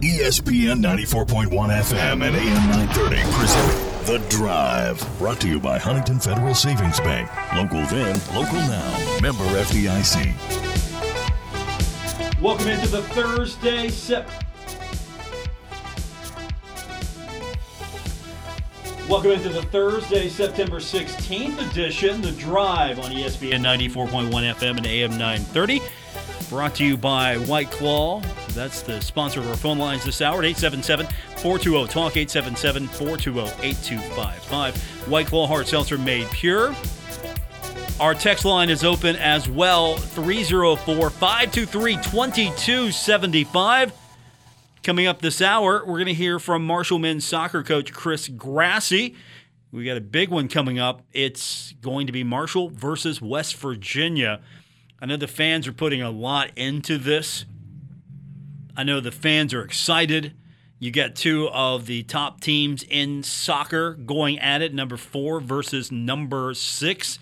ESPN 94.1 FM and AM 930 present The Drive. Brought to you by Huntington Federal Savings Bank. Local then, local now. Member FDIC. Welcome into the Thursday sip. Welcome into the Thursday, September 16th edition, The Drive on ESPN 94.1 FM and AM 930. Brought to you by White Claw. That's the sponsor of our phone lines this hour at 877 420 Talk, 877 420 8255. White Claw Hard Seltzer made pure. Our text line is open as well 304 523 2275. Coming up this hour, we're going to hear from Marshall men's soccer coach Chris Grassie. We got a big one coming up. It's going to be Marshall versus West Virginia. I know the fans are putting a lot into this. I know the fans are excited. You got two of the top teams in soccer going at it, number four versus number six.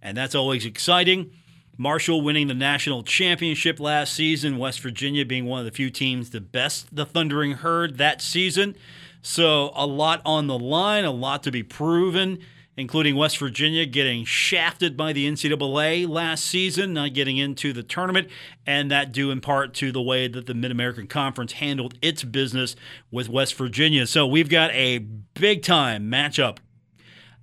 And that's always exciting. Marshall winning the national championship last season, West Virginia being one of the few teams to best the Thundering Herd that season. So, a lot on the line, a lot to be proven including West Virginia getting shafted by the NCAA last season, not getting into the tournament, and that due in part to the way that the Mid American Conference handled its business with West Virginia. So we've got a big time matchup.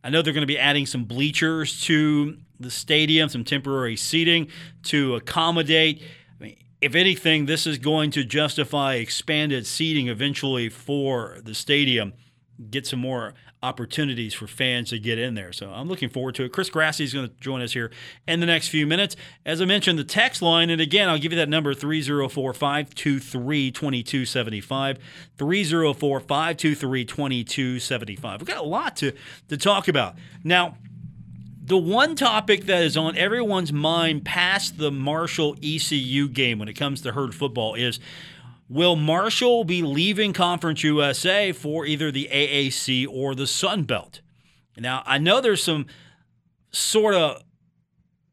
I know they're going to be adding some bleachers to the stadium, some temporary seating to accommodate. I mean, if anything, this is going to justify expanded seating eventually for the stadium. Get some more opportunities for fans to get in there. So I'm looking forward to it. Chris Grassie is going to join us here in the next few minutes. As I mentioned, the text line, and again, I'll give you that number 304 523 2275. 304 523 2275. We've got a lot to, to talk about. Now, the one topic that is on everyone's mind past the Marshall ECU game when it comes to herd football is Will Marshall be leaving Conference USA for either the AAC or the Sun Belt? Now, I know there's some sort of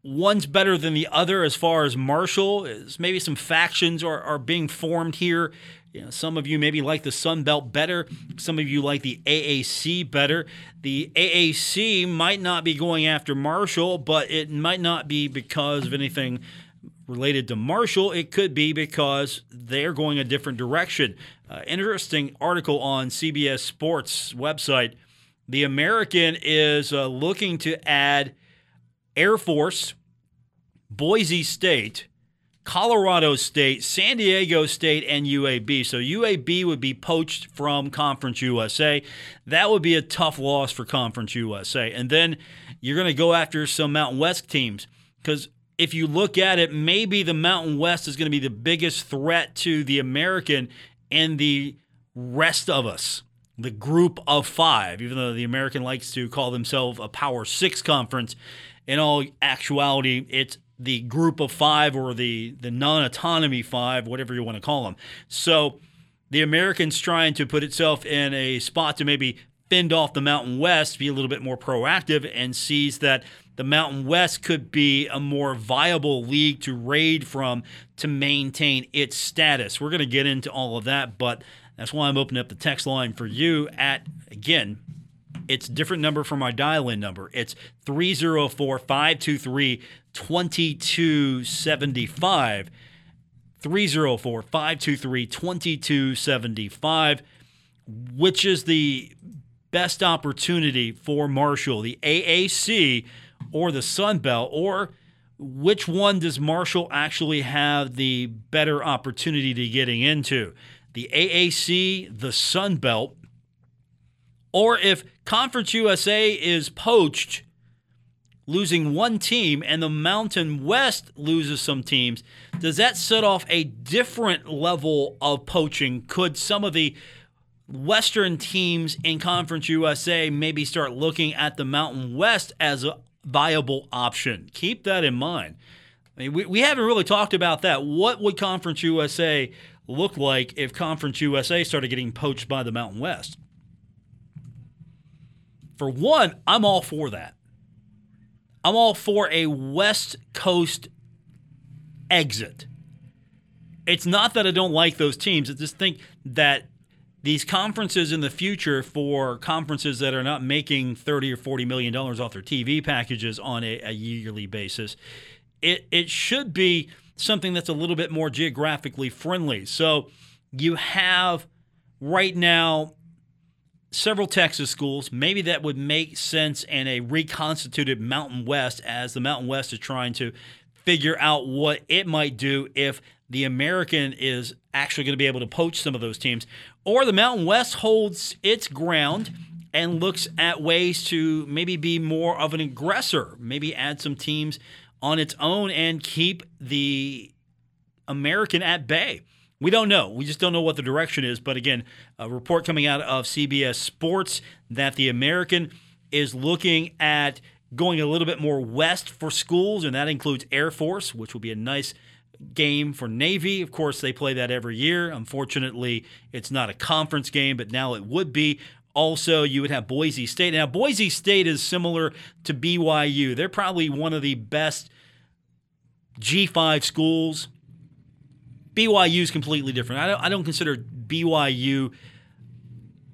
one's better than the other as far as Marshall. Is maybe some factions are, are being formed here. You know, some of you maybe like the Sun Belt better. Some of you like the AAC better. The AAC might not be going after Marshall, but it might not be because of anything related to Marshall, it could be because they're going a different direction. Uh, interesting article on CBS Sports website. The American is uh, looking to add Air Force, Boise State, Colorado State, San Diego State, and UAB. So UAB would be poached from Conference USA. That would be a tough loss for Conference USA. And then you're going to go after some Mountain West teams because if you look at it, maybe the Mountain West is going to be the biggest threat to the American and the rest of us, the group of five, even though the American likes to call themselves a Power Six conference. In all actuality, it's the group of five or the, the non autonomy five, whatever you want to call them. So the American's trying to put itself in a spot to maybe fend off the Mountain West, be a little bit more proactive, and sees that the Mountain West could be a more viable league to raid from to maintain its status. We're going to get into all of that, but that's why I'm opening up the text line for you at, again, it's different number from my dial in number. It's 304 523 2275. 304 523 2275. Which is the best opportunity for Marshall, the AAC or the Sun Belt, or which one does Marshall actually have the better opportunity to getting into? The AAC, the Sun Belt, or if Conference USA is poached, losing one team, and the Mountain West loses some teams, does that set off a different level of poaching? Could some of the Western teams in Conference USA maybe start looking at the Mountain West as a viable option. Keep that in mind. I mean, we, we haven't really talked about that. What would Conference USA look like if Conference USA started getting poached by the Mountain West? For one, I'm all for that. I'm all for a West Coast exit. it's not that I don't like those teams. I just think that these conferences in the future for conferences that are not making 30 or 40 million dollars off their TV packages on a, a, yearly basis, it, it should be something that's a little bit more geographically friendly. So you have right now several Texas schools. Maybe that would make sense in a reconstituted Mountain West as the Mountain West is trying to figure out what it might do if the American is actually going to be able to poach some of those teams. Or the Mountain West holds its ground and looks at ways to maybe be more of an aggressor, maybe add some teams on its own and keep the American at bay. We don't know. We just don't know what the direction is. But again, a report coming out of CBS Sports that the American is looking at going a little bit more west for schools, and that includes Air Force, which will be a nice game for Navy. Of course, they play that every year. Unfortunately, it's not a conference game, but now it would be. Also, you would have Boise State. Now, Boise State is similar to BYU. They're probably one of the best G5 schools. BYU is completely different. I don't, I don't consider BYU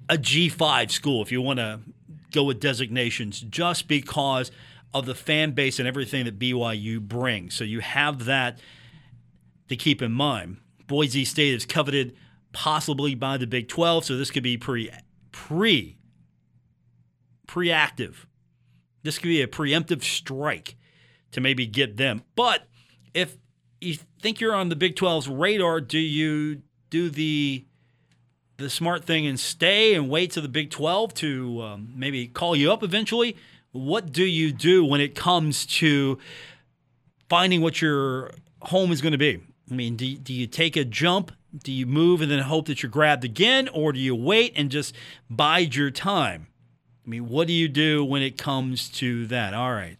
a G5 school, if you want to go with designations, just because of the fan base and everything that BYU brings. So you have that to keep in mind. Boise State is coveted possibly by the Big 12, so this could be pre pre preactive. This could be a preemptive strike to maybe get them. But if you think you're on the Big 12's radar, do you do the the smart thing and stay and wait to the Big 12 to um, maybe call you up eventually? What do you do when it comes to finding what your home is going to be? I mean, do, do you take a jump? Do you move and then hope that you're grabbed again? Or do you wait and just bide your time? I mean, what do you do when it comes to that? All right.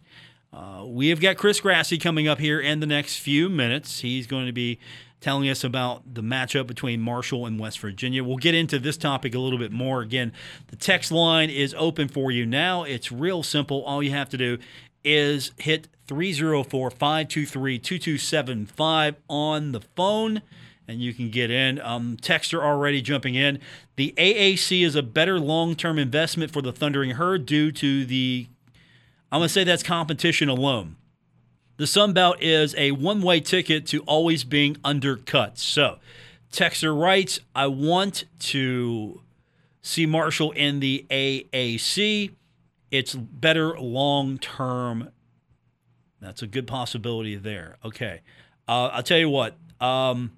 Uh, we have got Chris Grassie coming up here in the next few minutes. He's going to be telling us about the matchup between Marshall and West Virginia. We'll get into this topic a little bit more. Again, the text line is open for you now. It's real simple. All you have to do is hit 304 523 2275 on the phone and you can get in. Um, texter already jumping in. The AAC is a better long term investment for the Thundering Herd due to the, I'm going to say that's competition alone. The Sun Belt is a one way ticket to always being undercut. So, texter writes, I want to see Marshall in the AAC it's better long term. That's a good possibility there. Okay. Uh, I'll tell you what. Um,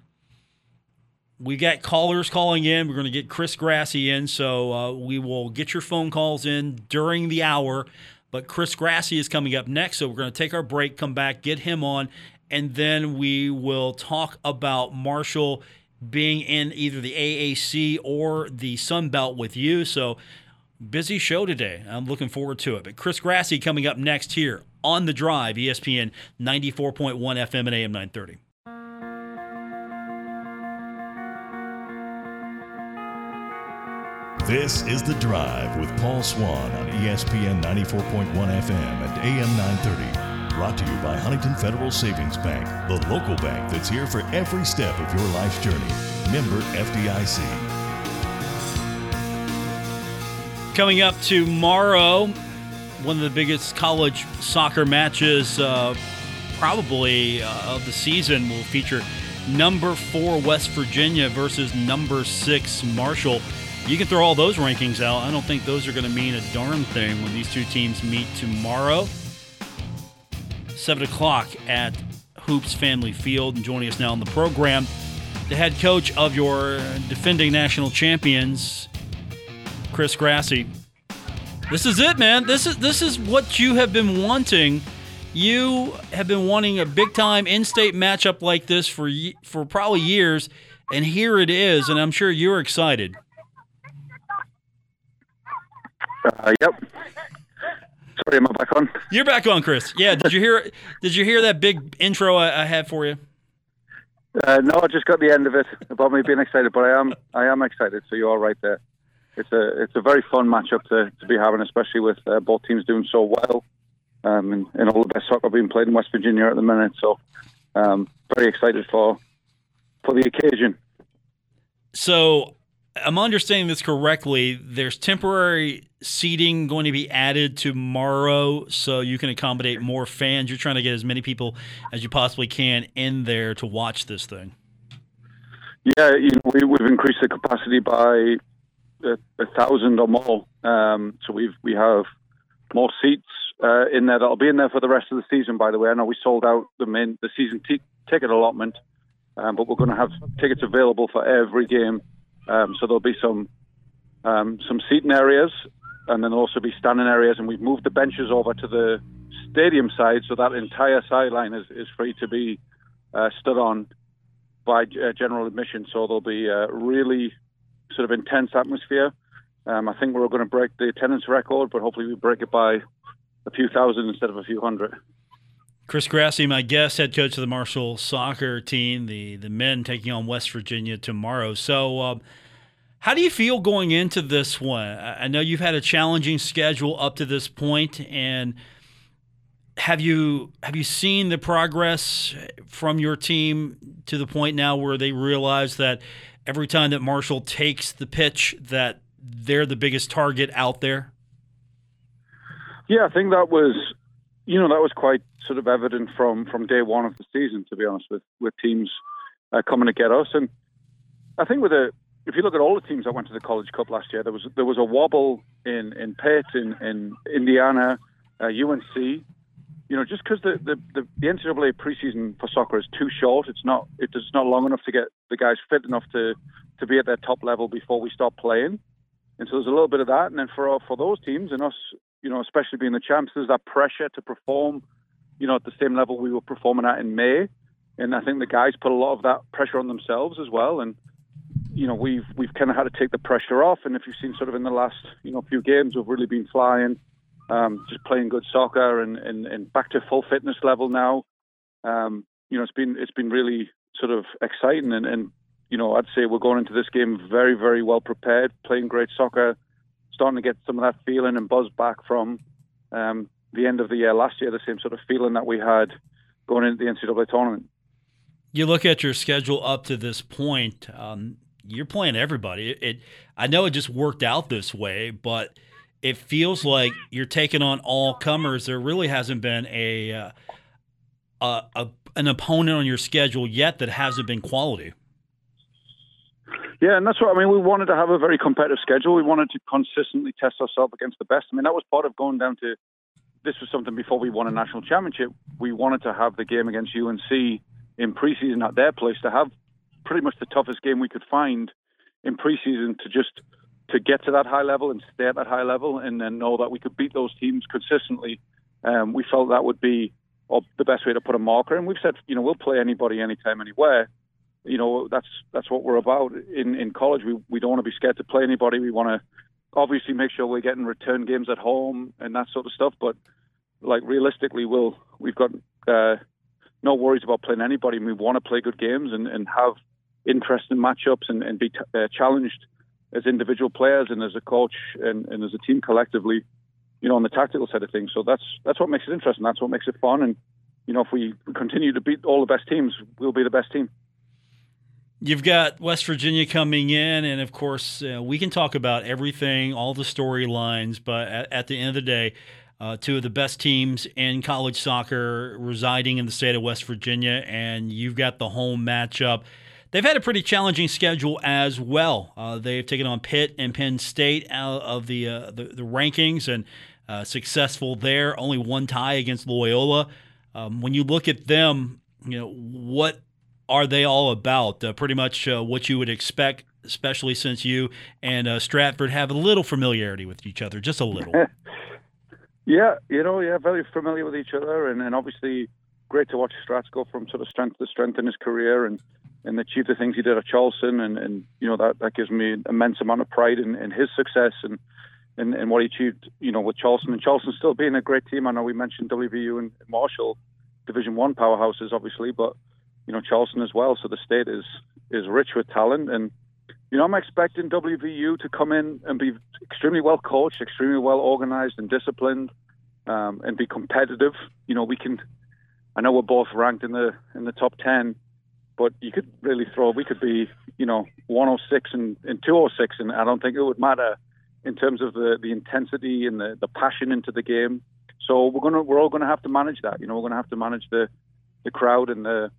we got callers calling in. We're going to get Chris Grassie in, so uh, we will get your phone calls in during the hour. But Chris Grassie is coming up next, so we're going to take our break, come back, get him on, and then we will talk about Marshall being in either the AAC or the Sun Belt with you. So busy show today. I'm looking forward to it. But Chris Grassie coming up next here on the drive, ESPN 94.1 FM and AM 930. This is The Drive with Paul Swann on ESPN 94.1 FM and AM 930. Brought to you by Huntington Federal Savings Bank, the local bank that's here for every step of your life's journey. Member FDIC. Coming up tomorrow, one of the biggest college soccer matches, uh, probably uh, of the season, will feature number four West Virginia versus number six Marshall. You can throw all those rankings out. I don't think those are going to mean a darn thing when these two teams meet tomorrow. 7 o'clock at Hoops Family Field. And joining us now on the program, the head coach of your defending national champions, Chris Grassie. This is it, man. This is this is what you have been wanting. You have been wanting a big time in-state matchup like this for for probably years, and here it is. And I'm sure you're excited. Uh, yep. Sorry, am I back on? You're back on, Chris. Yeah. Did you hear? Did you hear that big intro I, I had for you? Uh, no, I just got the end of it about me being excited, but I am I am excited. So you're all right there it's a it's a very fun matchup to, to be having, especially with uh, both teams doing so well, um, and, and, all the best soccer being played in West Virginia at the minute. So, um, very excited for for the occasion. So, I'm understanding this correctly. There's temporary seating going to be added tomorrow so you can accommodate more fans. You're trying to get as many people as you possibly can in there to watch this thing. Yeah, you know, we, we've increased the capacity by a, a thousand or more. Um, so we've we have more seats uh, in there that'll be in there for the rest of the season. By the way, I know we sold out the main the season t- ticket allotment, um, but we're going to have tickets available for every game. Um, so there'll be some um, some seating areas, and then there'll also be standing areas. And we've moved the benches over to the stadium side, so that entire sideline is, is free to be uh, stood on by uh, general admission. So there'll be a really sort of intense atmosphere. Um, I think we're going to break the attendance record, but hopefully we break it by a few thousand instead of a few hundred. Chris Grassie, my guest, head coach of the Marshall soccer team, the the men taking on West Virginia tomorrow. So, um, how do you feel going into this one? I know you've had a challenging schedule up to this point, and have you have you seen the progress from your team to the point now where they realize that every time that Marshall takes the pitch, that they're the biggest target out there? Yeah, I think that was, you know, that was quite sort of evident from from day one of the season. To be honest, with with teams uh, coming to get us, and I think with a, if you look at all the teams that went to the College Cup last year, there was there was a wobble in in Pitt, in in Indiana, uh, UNC. You know, just because the, the, the, the NCAA preseason for soccer is too short, it's not it's not long enough to get the guys fit enough to to be at their top level before we start playing. And so there's a little bit of that. And then for for those teams and us, you know, especially being the champs, there's that pressure to perform, you know, at the same level we were performing at in May. And I think the guys put a lot of that pressure on themselves as well. And you know, we've we've kind of had to take the pressure off. And if you've seen sort of in the last you know few games, we've really been flying, um, just playing good soccer and, and, and back to full fitness level now. Um, you know, it's been it's been really sort of exciting and, and you know, I'd say we're going into this game very, very well prepared, playing great soccer, starting to get some of that feeling and buzz back from um, the end of the year last year, the same sort of feeling that we had going into the NCAA tournament. You look at your schedule up to this point. Um, you're playing everybody. It, it, I know it just worked out this way, but it feels like you're taking on all comers. There really hasn't been a, uh, a, a an opponent on your schedule yet that hasn't been quality. Yeah, and that's what I mean. We wanted to have a very competitive schedule. We wanted to consistently test ourselves against the best. I mean, that was part of going down to this was something before we won a national championship. We wanted to have the game against UNC in preseason at their place to have pretty much the toughest game we could find in preseason to just to get to that high level and stay at that high level and then know that we could beat those teams consistently. Um, we felt that would be the best way to put a marker. And we've said, you know, we'll play anybody, anytime, anywhere you know that's that's what we're about in in college. We we don't want to be scared to play anybody. We want to obviously make sure we're getting return games at home and that sort of stuff. But like realistically, we'll we've got uh, no worries about playing anybody. We want to play good games and, and have interesting matchups and, and be t- uh, challenged as individual players and as a coach and, and as a team collectively. You know, on the tactical side of things. So that's that's what makes it interesting. That's what makes it fun. And you know, if we continue to beat all the best teams, we'll be the best team. You've got West Virginia coming in, and of course, uh, we can talk about everything, all the storylines, but at, at, the end of the day, uh, two of the best teams in college soccer residing in the state of West Virginia, and you've got the home matchup. They've had a pretty challenging schedule as well. Uh, they've taken on Pitt and Penn State out of the uh, the, the, rankings and uh, successful there. Only one tie against Loyola. Um, when you look at them, you know what are they all about? Uh, pretty much uh, what you would expect, especially since you and uh, Stratford have a little familiarity with each other, just a little. yeah, you know, yeah, very familiar with each other, and, and obviously great to watch Strats go from sort of strength to strength in his career and and achieve the things he did at Charleston, and, and you know that that gives me an immense amount of pride in, in his success and. And, and what he achieved, you know, with Charleston and Charleston still being a great team. I know we mentioned WVU and Marshall, Division One powerhouses, obviously, but you know Charleston as well. So the state is is rich with talent, and you know I'm expecting WVU to come in and be extremely well coached, extremely well organized and disciplined, um, and be competitive. You know we can. I know we're both ranked in the in the top ten, but you could really throw. We could be, you know, 106 and, and 206, and I don't think it would matter in terms of the, the intensity and the, the passion into the game. So we're gonna we're all gonna have to manage that. You know, we're gonna have to manage the the crowd and the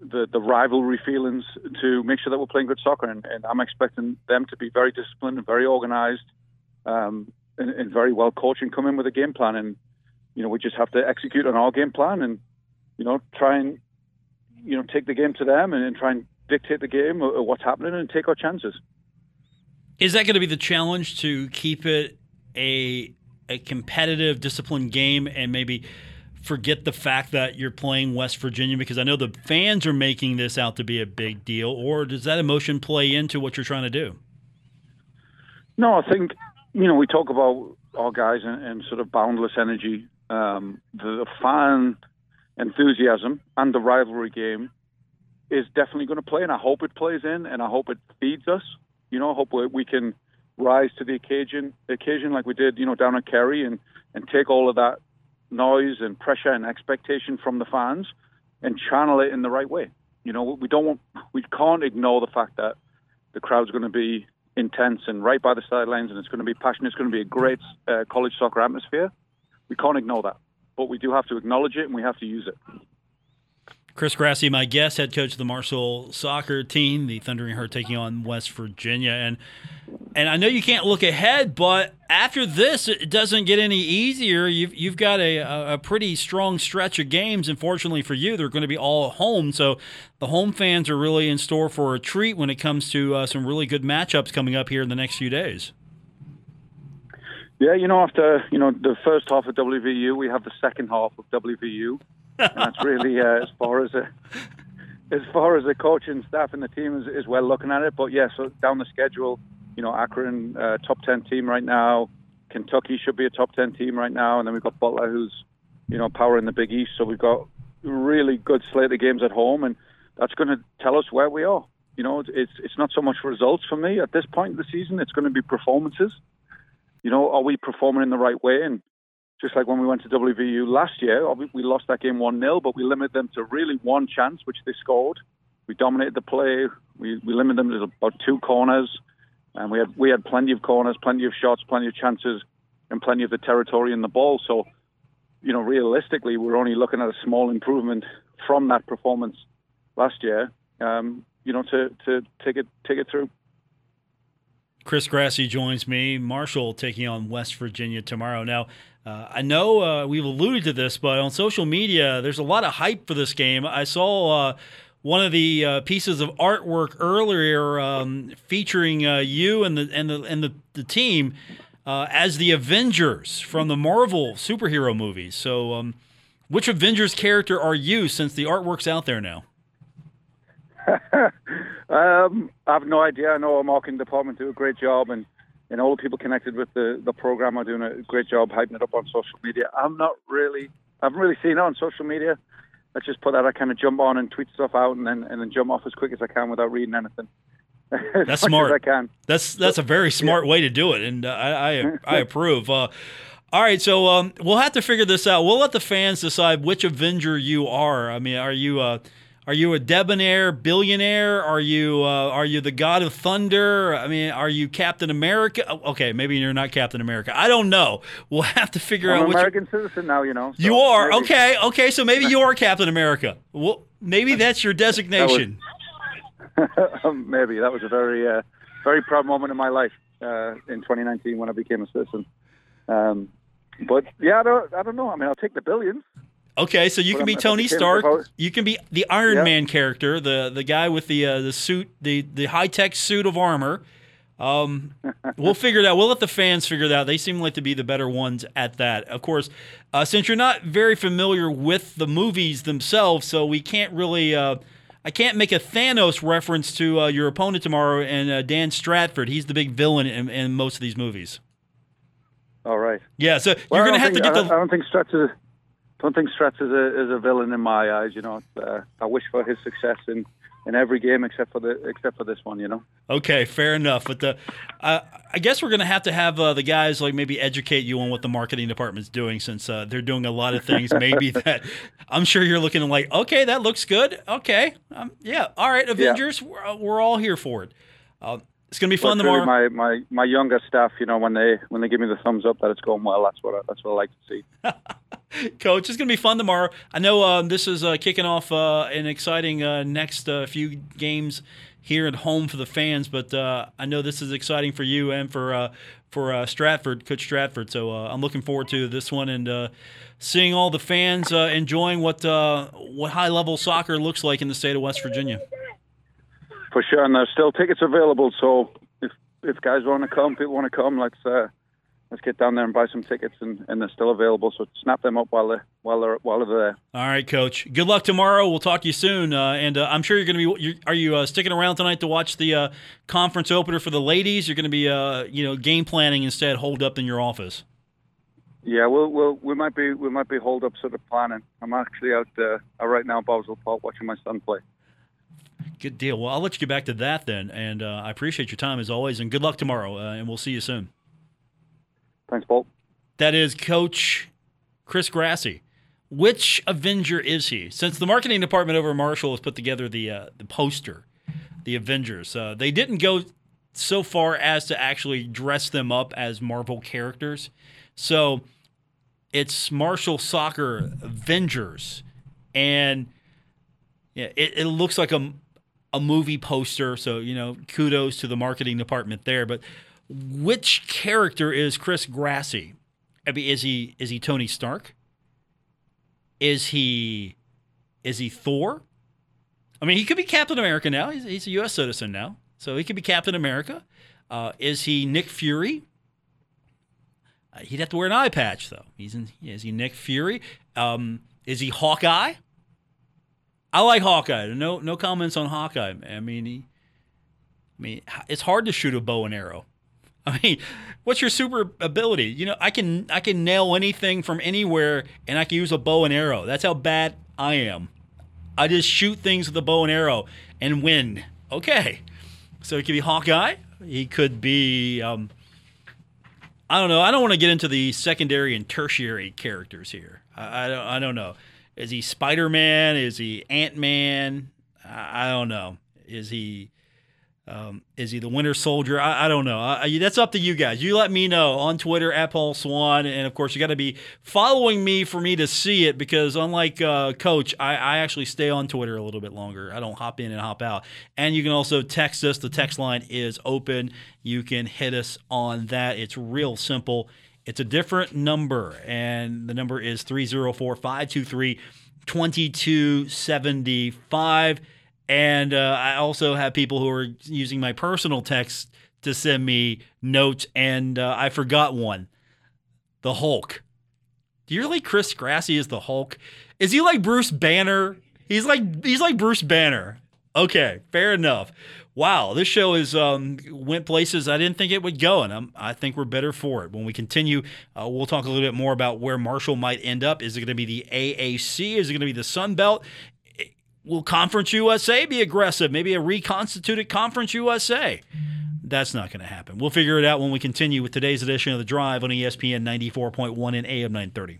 the, the rivalry feelings to make sure that we're playing good soccer. And, and I'm expecting them to be very disciplined and very organised um, and, and, very well coached and come in with a game plan. And you know, we just have to execute on our game plan and you know try and you know take the game to them and, and try and dictate the game or, or what's happening and take our chances. Is that going to be the challenge to keep it a a competitive, disciplined game and maybe forget the fact that you're playing West Virginia because I know the fans are making this out to be a big deal, or does that emotion play into what you're trying to do? No, I think you know we talk about our guys and, and sort of boundless energy, um, the fan enthusiasm, and the rivalry game is definitely going to play, and I hope it plays in, and I hope it feeds us. You know, I hope we can rise to the occasion, occasion like we did, you know, down at Cary, and and take all of that noise and pressure and expectation from the fans and channel it in the right way. You know, we don't want, we can't ignore the fact that the crowd's going to be intense and right by the sidelines and it's going to be passionate. It's going to be a great uh, college soccer atmosphere. We can't ignore that, but we do have to acknowledge it and we have to use it. Chris Grassie, my guest, head coach of the Marshall soccer team, the Thundering Herd taking on West Virginia. And and I know you can't look ahead, but after this, it doesn't get any easier. You've, you've got a, a pretty strong stretch of games. Unfortunately for you, they're going to be all at home. So the home fans are really in store for a treat when it comes to uh, some really good matchups coming up here in the next few days. Yeah, you know, after you know the first half of WVU, we have the second half of WVU, and that's really uh, as far as a, as far as the coaching staff and the team is, is well looking at it. But yeah, so down the schedule, you know, Akron, uh, top 10 team right now. Kentucky should be a top 10 team right now. And then we've got Butler, who's, you know, power in the Big East. So we've got really good slate of games at home. And that's going to tell us where we are. You know, it's, it's not so much results for me at this point in the season. It's going to be performances. You know, are we performing in the right way? And just like when we went to WVU last year, we lost that game 1 0, but we limited them to really one chance, which they scored. We dominated the play. We, we limited them to about two corners and we had we had plenty of corners, plenty of shots, plenty of chances, and plenty of the territory in the ball. So, you know, realistically, we're only looking at a small improvement from that performance last year. Um, you know, to to take it take it through. Chris Grassie joins me. Marshall taking on West Virginia tomorrow. Now, uh, I know uh, we've alluded to this, but on social media, there's a lot of hype for this game. I saw. Uh, one of the uh, pieces of artwork earlier um, featuring uh, you and the and the and the, the team uh, as the Avengers from the Marvel superhero movies. So, um, which Avengers character are you? Since the artwork's out there now. um, I have no idea. I know our marketing department do a great job, and and all the people connected with the the program are doing a great job hyping it up on social media. I'm not really. I haven't really seen it on social media. I just put that I kind of jump on and tweet stuff out and then and then jump off as quick as I can without reading anything. that's smart. I can. That's that's a very smart yeah. way to do it, and uh, I I, I approve. Uh, all right, so um, we'll have to figure this out. We'll let the fans decide which Avenger you are. I mean, are you uh, are you a debonair billionaire? Are you uh, are you the god of thunder? I mean, are you Captain America? Oh, okay, maybe you're not Captain America. I don't know. We'll have to figure I'm out. American you... citizen now, you know. So you are maybe. okay. Okay, so maybe you are Captain America. Well, maybe that's your designation. That was, maybe that was a very uh, very proud moment in my life uh, in 2019 when I became a citizen. Um, but yeah, I don't, I don't know. I mean, I'll take the billions. Okay, so you can be Tony Stark. You can be the Iron yeah. Man character, the the guy with the uh, the suit, the the high tech suit of armor. Um, we'll figure it out. We'll let the fans figure it out. They seem like to be the better ones at that. Of course, uh, since you're not very familiar with the movies themselves, so we can't really. Uh, I can't make a Thanos reference to uh, your opponent tomorrow and uh, Dan Stratford. He's the big villain in, in, most of these movies. All right. Yeah, so well, you're going to have think, to get the. I don't think Stratford don't think Stratz is a, is a villain in my eyes. You know, uh, I wish for his success in in every game except for the except for this one. You know. Okay, fair enough. But the, uh, I guess we're going to have to have uh, the guys like maybe educate you on what the marketing department's doing since uh, they're doing a lot of things. Maybe that I'm sure you're looking like, okay, that looks good. Okay, um, yeah, all right, Avengers, yeah. we're, uh, we're all here for it. Uh, it's gonna be fun well, tomorrow. My, my my younger staff, you know, when they when they give me the thumbs up that it's going well, that's what I, that's what I like to see. Coach, it's gonna be fun tomorrow. I know um, this is uh, kicking off uh, an exciting uh, next uh, few games here at home for the fans, but uh, I know this is exciting for you and for uh, for Stratford, Coach Stratford. So I'm looking forward to this one and seeing all the fans enjoying what what high level soccer looks like in the state of West Virginia for sure. And there's still tickets available. So if if guys want to come, people want to come, let's let's get down there and buy some tickets, and, and they're still available. So snap them up while they're while they're while they're there. All right, Coach. Good luck tomorrow. We'll talk to you soon. Uh, and uh, I'm sure you're going to be. You're, are you uh, sticking around tonight to watch the uh, conference opener for the ladies? You're going to be, uh, you know, game planning instead, holed up in your office. Yeah, we'll, we'll we might be we might be holed up sort of planning. I'm actually out uh, right now, Boswell Park, watching my son play. Good deal. Well, I'll let you get back to that then. And uh, I appreciate your time as always. And good luck tomorrow. Uh, and we'll see you soon. Thanks, Paul. That is Coach Chris Grassie. Which Avenger is he? Since the marketing department over Marshall has put together the uh, the poster, the Avengers, uh, they didn't go so far as to actually dress them up as Marvel characters. So it's Marshall Soccer Avengers, and yeah, it, it looks like a a movie poster. So, you know, kudos to the marketing department there. But which character is Chris Grassie? I mean, is he is he Tony Stark? Is he is he Thor? I mean, he could be Captain America now. He's, he's a U.S. citizen now, so he could be Captain America. Uh, is he Nick Fury? Uh, he'd have to wear an eye patch though. He's in. Is he Nick Fury? Um, is he Hawkeye? I like Hawkeye. No, no comments on Hawkeye. I mean, he, I mean, it's hard to shoot a bow and arrow. I mean, what's your super ability? You know, I can I can nail anything from anywhere, and I can use a bow and arrow. That's how bad I am. I just shoot things with a bow and arrow and win. Okay, so he could be Hawkeye. He could be. Um, I don't know. I don't want to get into the secondary and tertiary characters here. I, I don't. I don't know. Is he Spider Man? Is he Ant Man? I, I, don't know. Is he um, is he the Winter Soldier? I, I don't know. I, that's up to you guys. You let me know on Twitter at Paul Swann, and of course you got to be following me for me to see it because unlike uh, Coach, I, I actually stay on Twitter a little bit longer. I don't hop in and hop out. And you can also text us. The text line is open. You can hit us on that. It's real simple. It's a different number, and the number is 304 523 2275. And uh, I also have people who are using my personal text to send me notes, and uh, I forgot one the Hulk. Do you really Chris Grassie is the Hulk? Is he like Bruce Banner? He's like he's like Bruce Banner. Okay, fair enough wow, this show is um, went places I didn't think it would go, and I'm, i think we're better for it. When we continue, uh, we'll talk a little bit more about where Marshall might end up. Is it going to be the AAC? Is it going to be the Sun Belt? Will Conference USA be aggressive? Maybe a reconstituted Conference USA? That's not going to happen. We'll figure it out when we continue with today's edition of The Drive on ESPN 94.1 and AM 930.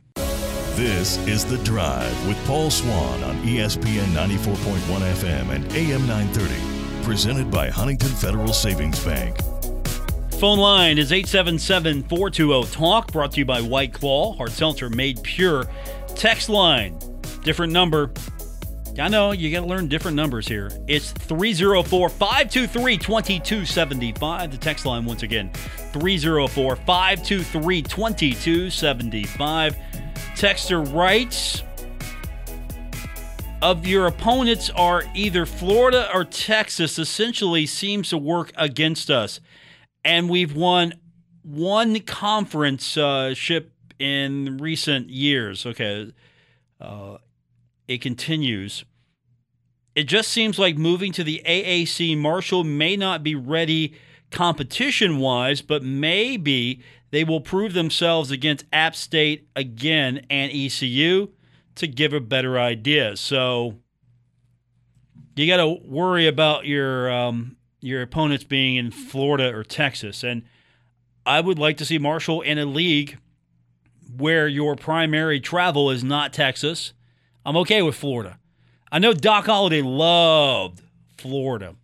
This is The Drive with Paul Swann on ESPN 94.1 FM and AM 930 presented by Huntington Federal Savings Bank. Phone line is 877 420 TALK, brought to you by White Claw, hard seltzer made pure. Text line, different number. I know you got to learn different numbers here. It's 304 523 2275. The text line, once again, 304 523 2275. Texter writes, of your opponents are either Florida or Texas essentially seems to work against us. And we've won one conference uh, ship in recent years. Okay. Uh, it continues. It just seems like moving to the AAC, Marshall may not be ready competition wise, but maybe they will prove themselves against App State again and ECU to give a better idea. So, you got to worry about your um, your opponents being in Florida or Texas. And I would like to see Marshall in a league where your primary travel is not Texas. I'm okay with Florida. I know Doc Holliday loved Florida.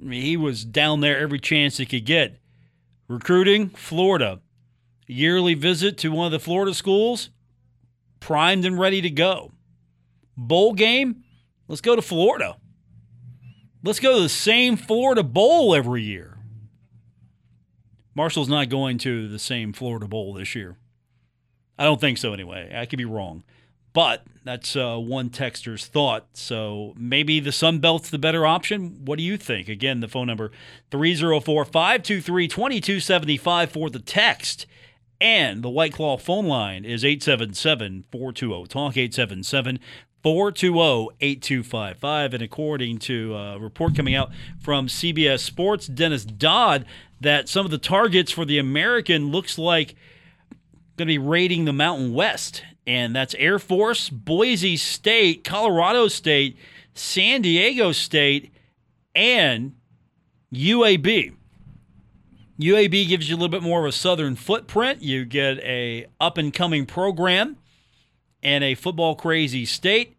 I mean, he was down there every chance he could get. Recruiting, Florida. Yearly visit to one of the Florida schools, primed and ready to go. Bowl game, let's go to Florida. Let's go to the same Florida Bowl every year. Marshall's not going to the same Florida Bowl this year. I don't think so, anyway. I could be wrong. But that's uh, one texter's thought. So maybe the Sun Belt's the better option. What do you think? Again, the phone number 304 523 2275 for the text. And the White Claw phone line is 877 420 Talk 877 420 8255. And according to a report coming out from CBS Sports, Dennis Dodd, that some of the targets for the American looks like going to be raiding the Mountain West. And that's Air Force, Boise State, Colorado State, San Diego State, and UAB. UAB gives you a little bit more of a southern footprint. You get a up and coming program and a football crazy state.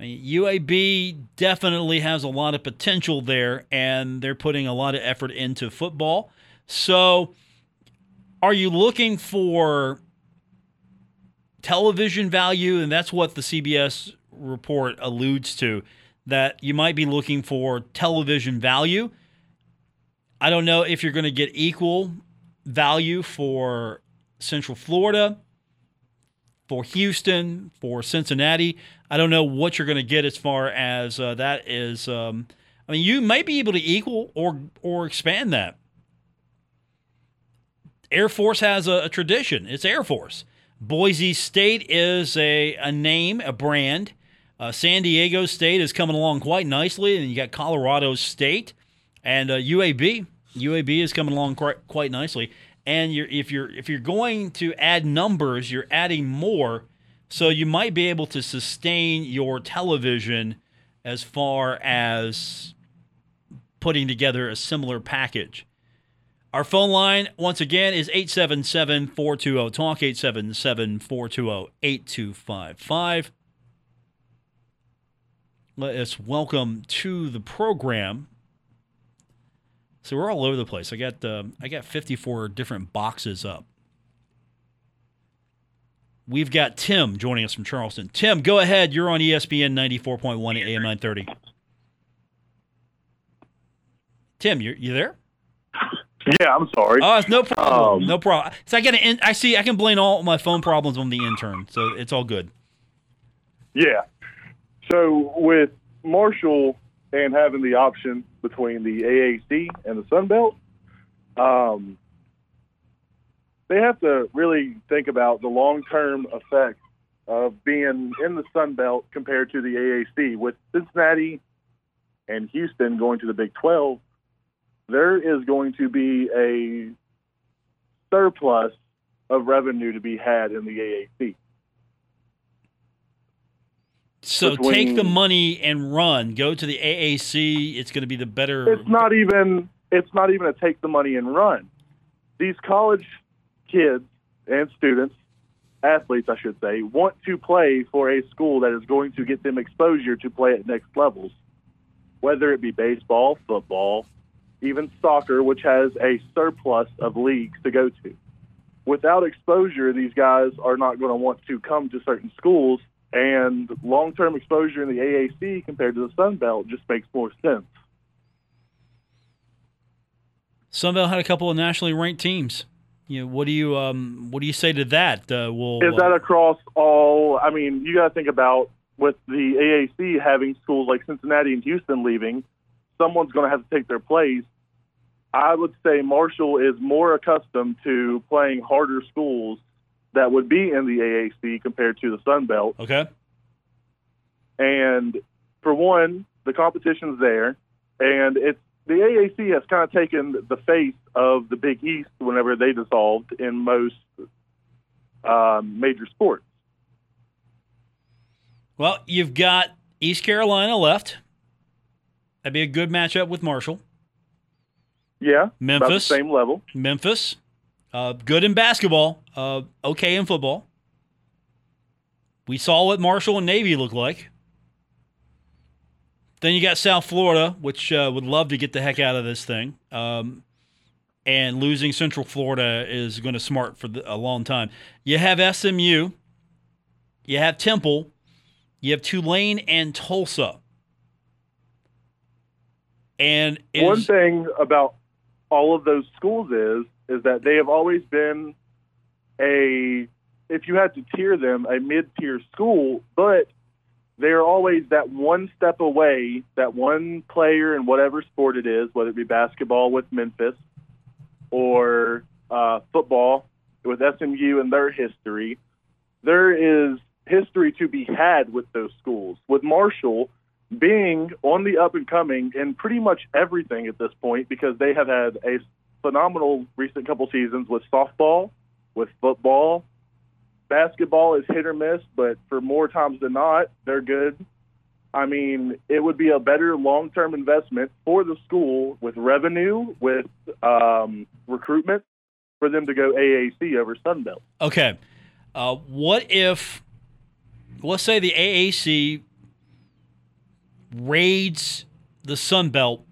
UAB definitely has a lot of potential there, and they're putting a lot of effort into football. So, are you looking for television value? And that's what the CBS report alludes to that you might be looking for television value. I don't know if you're going to get equal value for Central Florida for Houston, for Cincinnati. I don't know what you're going to get as far as uh, that is. Um, I mean, you might be able to equal or or expand that. Air Force has a, a tradition. It's Air Force. Boise State is a, a name, a brand. Uh, San Diego State is coming along quite nicely, and you got Colorado State and uh, UAB. UAB is coming along quite, quite nicely and you're if you're if you're going to add numbers, you're adding more, so you might be able to sustain your television as far as putting together a similar package. Our phone line, once again, is 877 420 TALK, 877 420 8255. Let us welcome to the program so we're all over the place. I got uh, I got 54 different boxes up. We've got Tim joining us from Charleston. Tim, go ahead. You're on ESPN 94.1 AM 930. Tim, you you there? Yeah, I'm sorry. Oh, it's no problem. Um, no problem. So I got to. I see. I can blame all my phone problems on the intern. So it's all good. Yeah. So with Marshall and having the option between the AAC and the Sun Belt, um, they have to really think about the long-term effect of being in the Sun Belt compared to the AAC. With Cincinnati and Houston going to the Big 12, there is going to be a surplus of revenue to be had in the AAC. So between, take the money and run. Go to the AAC. It's going to be the better. It's not even. It's not even a take the money and run. These college kids and students, athletes, I should say, want to play for a school that is going to get them exposure to play at next levels, whether it be baseball, football, even soccer, which has a surplus of leagues to go to. Without exposure, these guys are not going to want to come to certain schools and long term exposure in the AAC compared to the Sun Belt just makes more sense. Sun Belt had a couple of nationally ranked teams. You know, what do you um, what do you say to that? Uh, will is that across all? I mean, you got to think about with the AAC having schools like Cincinnati and Houston leaving, someone's going to have to take their place. I would say Marshall is more accustomed to playing harder schools that would be in the AAC compared to the Sun Belt. Okay. And for one, the competition's there, and it's the AAC has kind of taken the face of the Big East whenever they dissolved in most um, major sports. Well, you've got East Carolina left, That'd be a good matchup with Marshall. Yeah, Memphis. same level. Memphis, uh, good in basketball, uh, okay in football. We saw what Marshall and Navy look like. Then you got South Florida, which uh, would love to get the heck out of this thing. Um, and losing Central Florida is going to smart for the, a long time. You have SMU, you have Temple, you have Tulane and Tulsa. And One is, thing about all of those schools is is that they have always been a if you had to tier them a mid-tier school, but they are always that one step away, that one player in whatever sport it is, whether it be basketball with Memphis or uh, football with SMU and their history. There is history to be had with those schools. With Marshall, being on the up and coming in pretty much everything at this point because they have had a phenomenal recent couple seasons with softball, with football. Basketball is hit or miss, but for more times than not, they're good. I mean, it would be a better long term investment for the school with revenue, with um, recruitment, for them to go AAC over Sunbelt. Okay. Uh, what if, let's say the AAC raids the Sun Belt,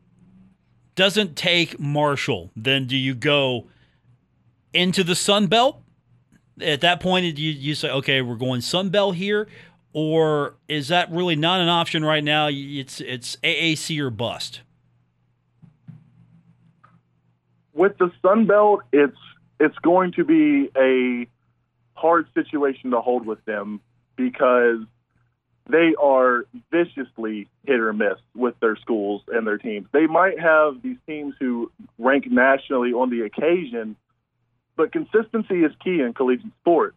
doesn't take Marshall, then do you go into the Sun Belt? At that point, you, you say, okay, we're going Sun Belt here, or is that really not an option right now? It's it's AAC or bust. with the Sun Belt, it's it's going to be a hard situation to hold with them because they are viciously hit or miss with their schools and their teams. They might have these teams who rank nationally on the occasion, but consistency is key in collegiate sports.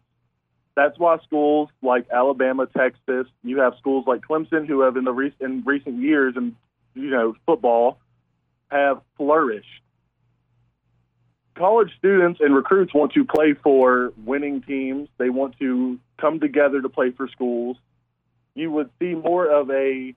That's why schools like Alabama, Texas, you have schools like Clemson who have in the re- in recent years and you know football have flourished college students and recruits want to play for winning teams. They want to come together to play for schools. You would see more of a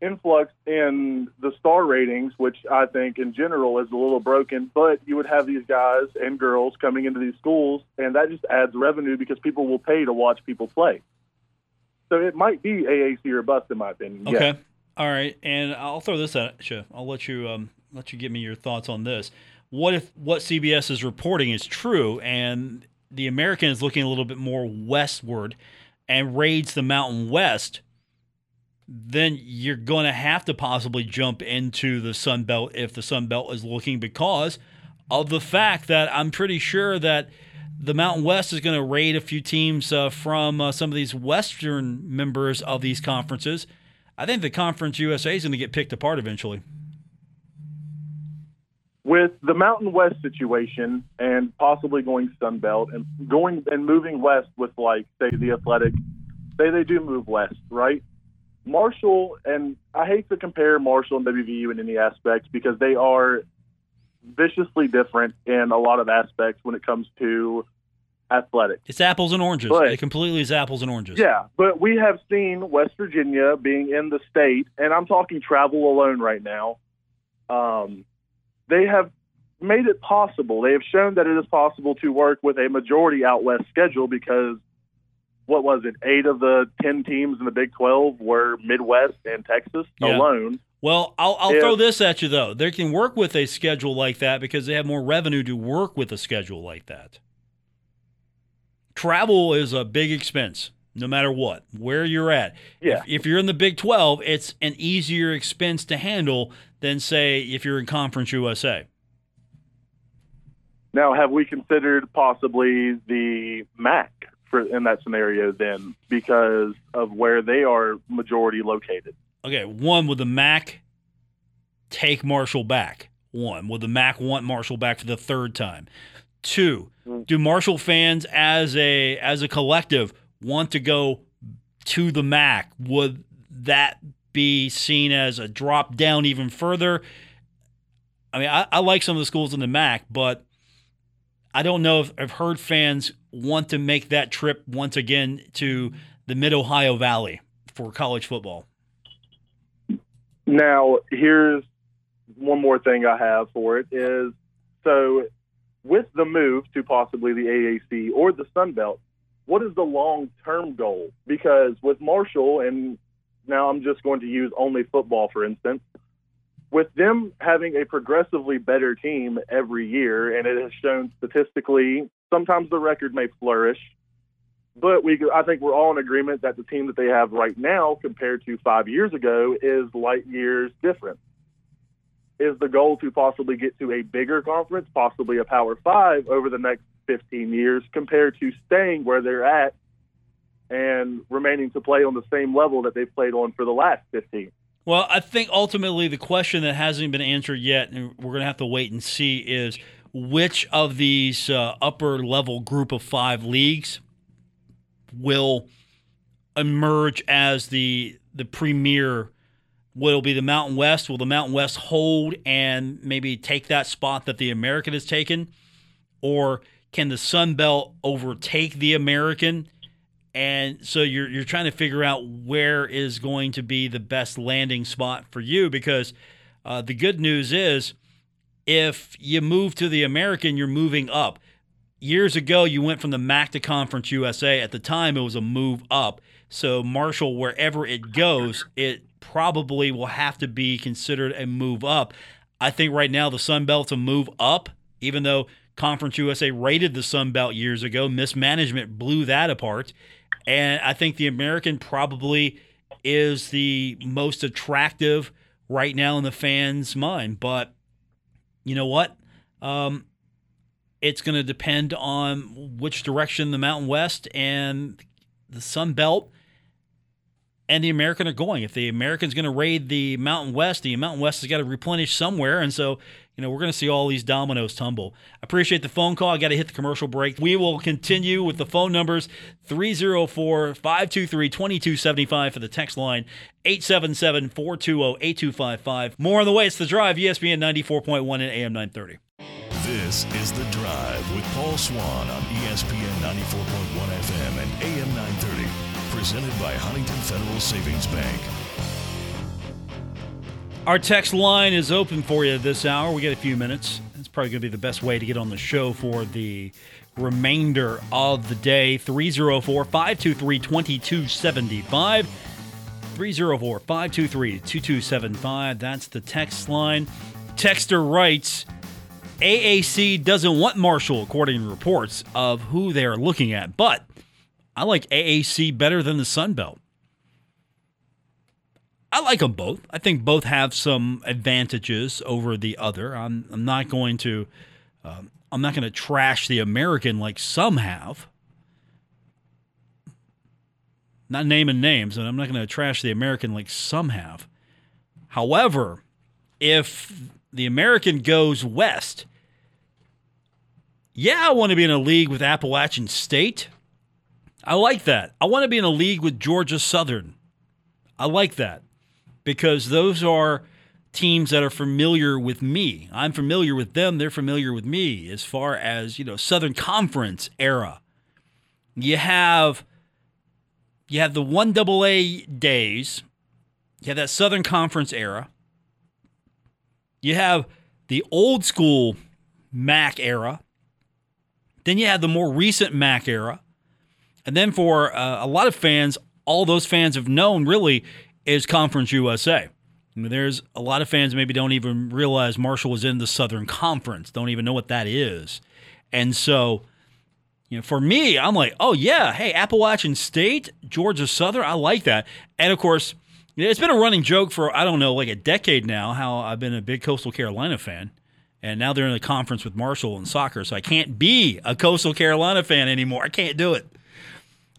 influx in the star ratings, which I think in general is a little broken, but you would have these guys and girls coming into these schools and that just adds revenue because people will pay to watch people play. So it might be AAC or bust in my opinion. Okay. Yes. All right, and I'll throw this at you. I'll let you um, let you give me your thoughts on this. What if what CBS is reporting is true, and the American is looking a little bit more westward and raids the Mountain West? Then you're going to have to possibly jump into the Sun Belt if the Sun Belt is looking because of the fact that I'm pretty sure that the Mountain West is going to raid a few teams uh, from uh, some of these Western members of these conferences. I think the Conference USA is going to get picked apart eventually. With the Mountain West situation and possibly going Sun Belt and going and moving west with like say the Athletic, say they do move west, right? Marshall and I hate to compare Marshall and WVU in any aspects because they are viciously different in a lot of aspects when it comes to athletics. It's apples and oranges. But- it completely is apples and oranges. Yeah, but we have seen West Virginia being in the state, and I'm talking travel alone right now. Um, they have made it possible. They have shown that it is possible to work with a majority out west schedule because what was it? Eight of the ten teams in the Big Twelve were Midwest and Texas Yeah. alone. Well, I'll, I'll If- throw this at you though. They can work with a schedule like that because they have more revenue to work with a schedule like that. Travel is a big expense, no matter what, where you're at. Yeah. If, if you're in the Big 12, it's an easier expense to handle than, say, if you're in Conference USA. Now, have we considered possibly the MAC for in that scenario then because of where they are majority located? Okay, one, would the MAC take Marshall back? One, would the MAC want Marshall back for the third time? Two, mm. do Marshall fans as a as a collective want to go to the MAC? Would that be seen as a drop down even further? I mean, I, I like some of the schools in the MAC, but I don't know if, I've heard fans want to make that trip once again to the Mid Ohio Valley for college football. Now, here's one more thing I have for it is so with the move to possibly the AAC or the Sun Belt, what is the long term goal? Because with Marshall, and now I'm just going to use only football for instance, with them having a progressively better team every year, and it has shown statistically, sometimes the record may flourish, but we, I think we're all in agreement that the team that they have right now compared to five years ago is light years different. Is the goal to possibly get to a bigger conference, possibly a Power Five over the next 15 years, compared to staying where they're at and remaining to play on the same level that they've played on for the last 15? Well, I think ultimately the question that hasn't been answered yet, and we're going to have to wait and see, is which of these uh, upper level group of five leagues will emerge as the the premier will be the Mountain West. Will the Mountain West hold and maybe take that spot that the American has taken? Or can the Sun Belt overtake the American? And so you're you're trying to figure out where is going to be the best landing spot for you because uh, the good news is if you move to the American, you're moving up years ago, you went from the MAC to Conference USA. At the time, it was a move up. So, Marshall, wherever it goes, it probably will have to be considered a move up. I think right now the Sun Belt's a move up, even though Conference USA raided the Sun Belt years ago. Mismanagement blew that apart. And I think the American probably is the most attractive right now in the fans' mind. But you know what? Um, it's going to depend on which direction the Mountain West and the Sun Belt and the American are going. If the American's going to raid the Mountain West, the Mountain West has got to replenish somewhere. And so, you know, we're going to see all these dominoes tumble. I appreciate the phone call. I got to hit the commercial break. We will continue with the phone numbers 304 523 2275 for the text line, 877 420 8255. More on the way. It's the drive, ESPN 94.1 and AM 930. This is The Drive with Paul Swann on ESPN 94.1 FM and AM 930. Presented by Huntington Federal Savings Bank. Our text line is open for you this hour. We get a few minutes. It's probably going to be the best way to get on the show for the remainder of the day. 304 523 2275. 304 523 2275. That's the text line. Texter writes, AAC doesn't want Marshall, according to reports of who they are looking at, but I like AAC better than the Sun Belt. I like them both. I think both have some advantages over the other. I'm, I'm not going to um, I'm not going to trash the American like some have. Not naming names, and I'm not going to trash the American like some have. However, if the American goes west, yeah, I want to be in a league with Appalachian State. I like that. I want to be in a league with Georgia Southern. I like that because those are teams that are familiar with me. I'm familiar with them, they're familiar with me as far as, you know, Southern Conference era. You have you have the 1AA days. You have that Southern Conference era. You have the old school MAC era. Then you have the more recent MAC era. And then for uh, a lot of fans, all those fans have known really is Conference USA. I mean, there's a lot of fans maybe don't even realize Marshall was in the Southern Conference, don't even know what that is. And so, you know, for me, I'm like, oh, yeah, hey, Appalachian State, Georgia Southern, I like that. And of course, it's been a running joke for, I don't know, like a decade now, how I've been a big Coastal Carolina fan. And now they're in a conference with Marshall in soccer. So I can't be a Coastal Carolina fan anymore. I can't do it.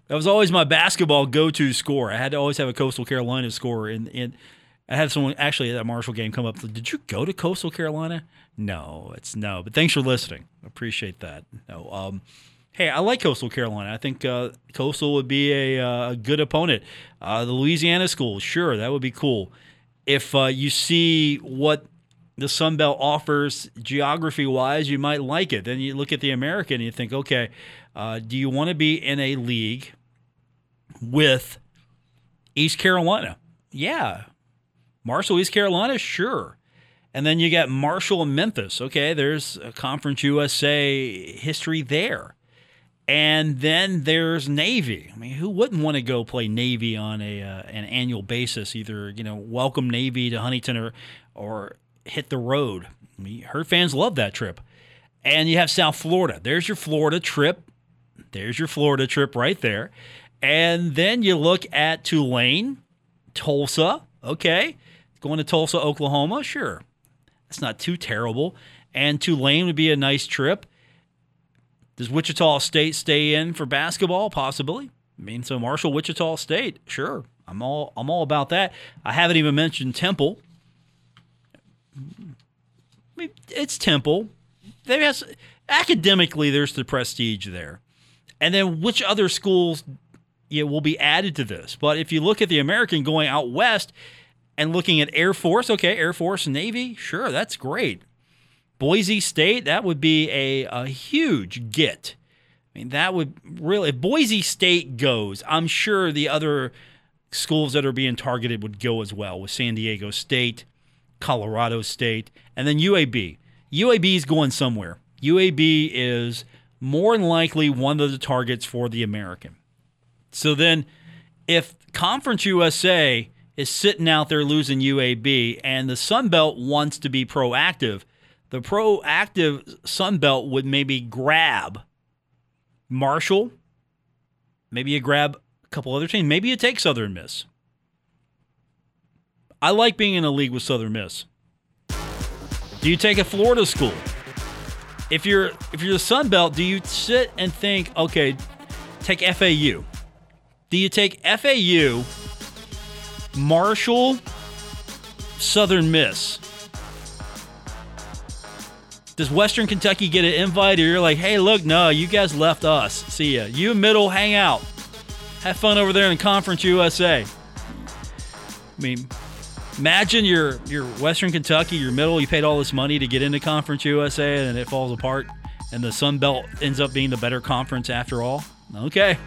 That was always my basketball go to score. I had to always have a Coastal Carolina score. And, and I had someone actually at that Marshall game come up. Did you go to Coastal Carolina? No, it's no. But thanks for listening. Appreciate that. No. Um, hey, I like Coastal Carolina. I think uh, Coastal would be a, uh, a good opponent. Uh, the Louisiana school, sure, that would be cool. If uh, you see what the Sun Belt offers geography wise, you might like it. Then you look at the American and you think, okay, uh, do you want to be in a league with East Carolina? Yeah. Marshall, East Carolina, sure. And then you got Marshall and Memphis. Okay, there's a Conference USA history there. And then there's Navy. I mean, who wouldn't want to go play Navy on a uh, an annual basis? Either you know, welcome Navy to Huntington or or hit the road. I mean, her fans love that trip. And you have South Florida. There's your Florida trip. There's your Florida trip right there. And then you look at Tulane, Tulsa. Okay, going to Tulsa, Oklahoma. Sure, that's not too terrible. And Tulane would be a nice trip. Does Wichita State stay in for basketball? Possibly. I mean, so Marshall, Wichita State, sure. I'm all I'm all about that. I haven't even mentioned Temple. I mean, it's Temple. There has academically, there's the prestige there, and then which other schools will be added to this? But if you look at the American going out west and looking at Air Force, okay, Air Force, Navy, sure, that's great. Boise State, that would be a, a huge get. I mean, that would really, if Boise State goes, I'm sure the other schools that are being targeted would go as well with San Diego State, Colorado State, and then UAB. UAB is going somewhere. UAB is more than likely one of the targets for the American. So then, if Conference USA is sitting out there losing UAB and the Sun Belt wants to be proactive, the proactive Sun Belt would maybe grab Marshall, maybe you grab a couple other teams, maybe you take Southern Miss. I like being in a league with Southern Miss. Do you take a Florida school? If you're if you're the Sun Belt, do you sit and think, okay, take FAU? Do you take FAU, Marshall, Southern Miss? Does Western Kentucky get an invite, or you're like, hey, look, no, you guys left us. See ya. You middle, hang out. Have fun over there in Conference USA. I mean, imagine you're you're Western Kentucky, you're middle, you paid all this money to get into Conference USA, and it falls apart, and the Sun Belt ends up being the better conference after all. Okay.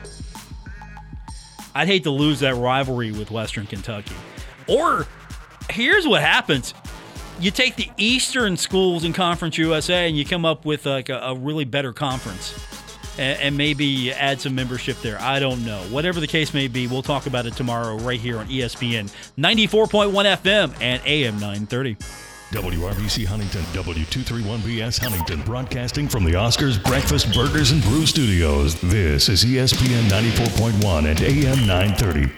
I'd hate to lose that rivalry with Western Kentucky. Or here's what happens you take the Eastern schools in Conference USA and you come up with like a, a really better conference. And, and maybe add some membership there. I don't know. Whatever the case may be, we'll talk about it tomorrow right here on ESPN 94.1 FM and AM 930. WRVC Huntington, W231BS Huntington, broadcasting from the Oscars Breakfast Burgers and Brew Studios. This is ESPN 94.1 and AM 930.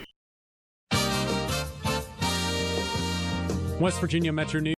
West Virginia Metro News.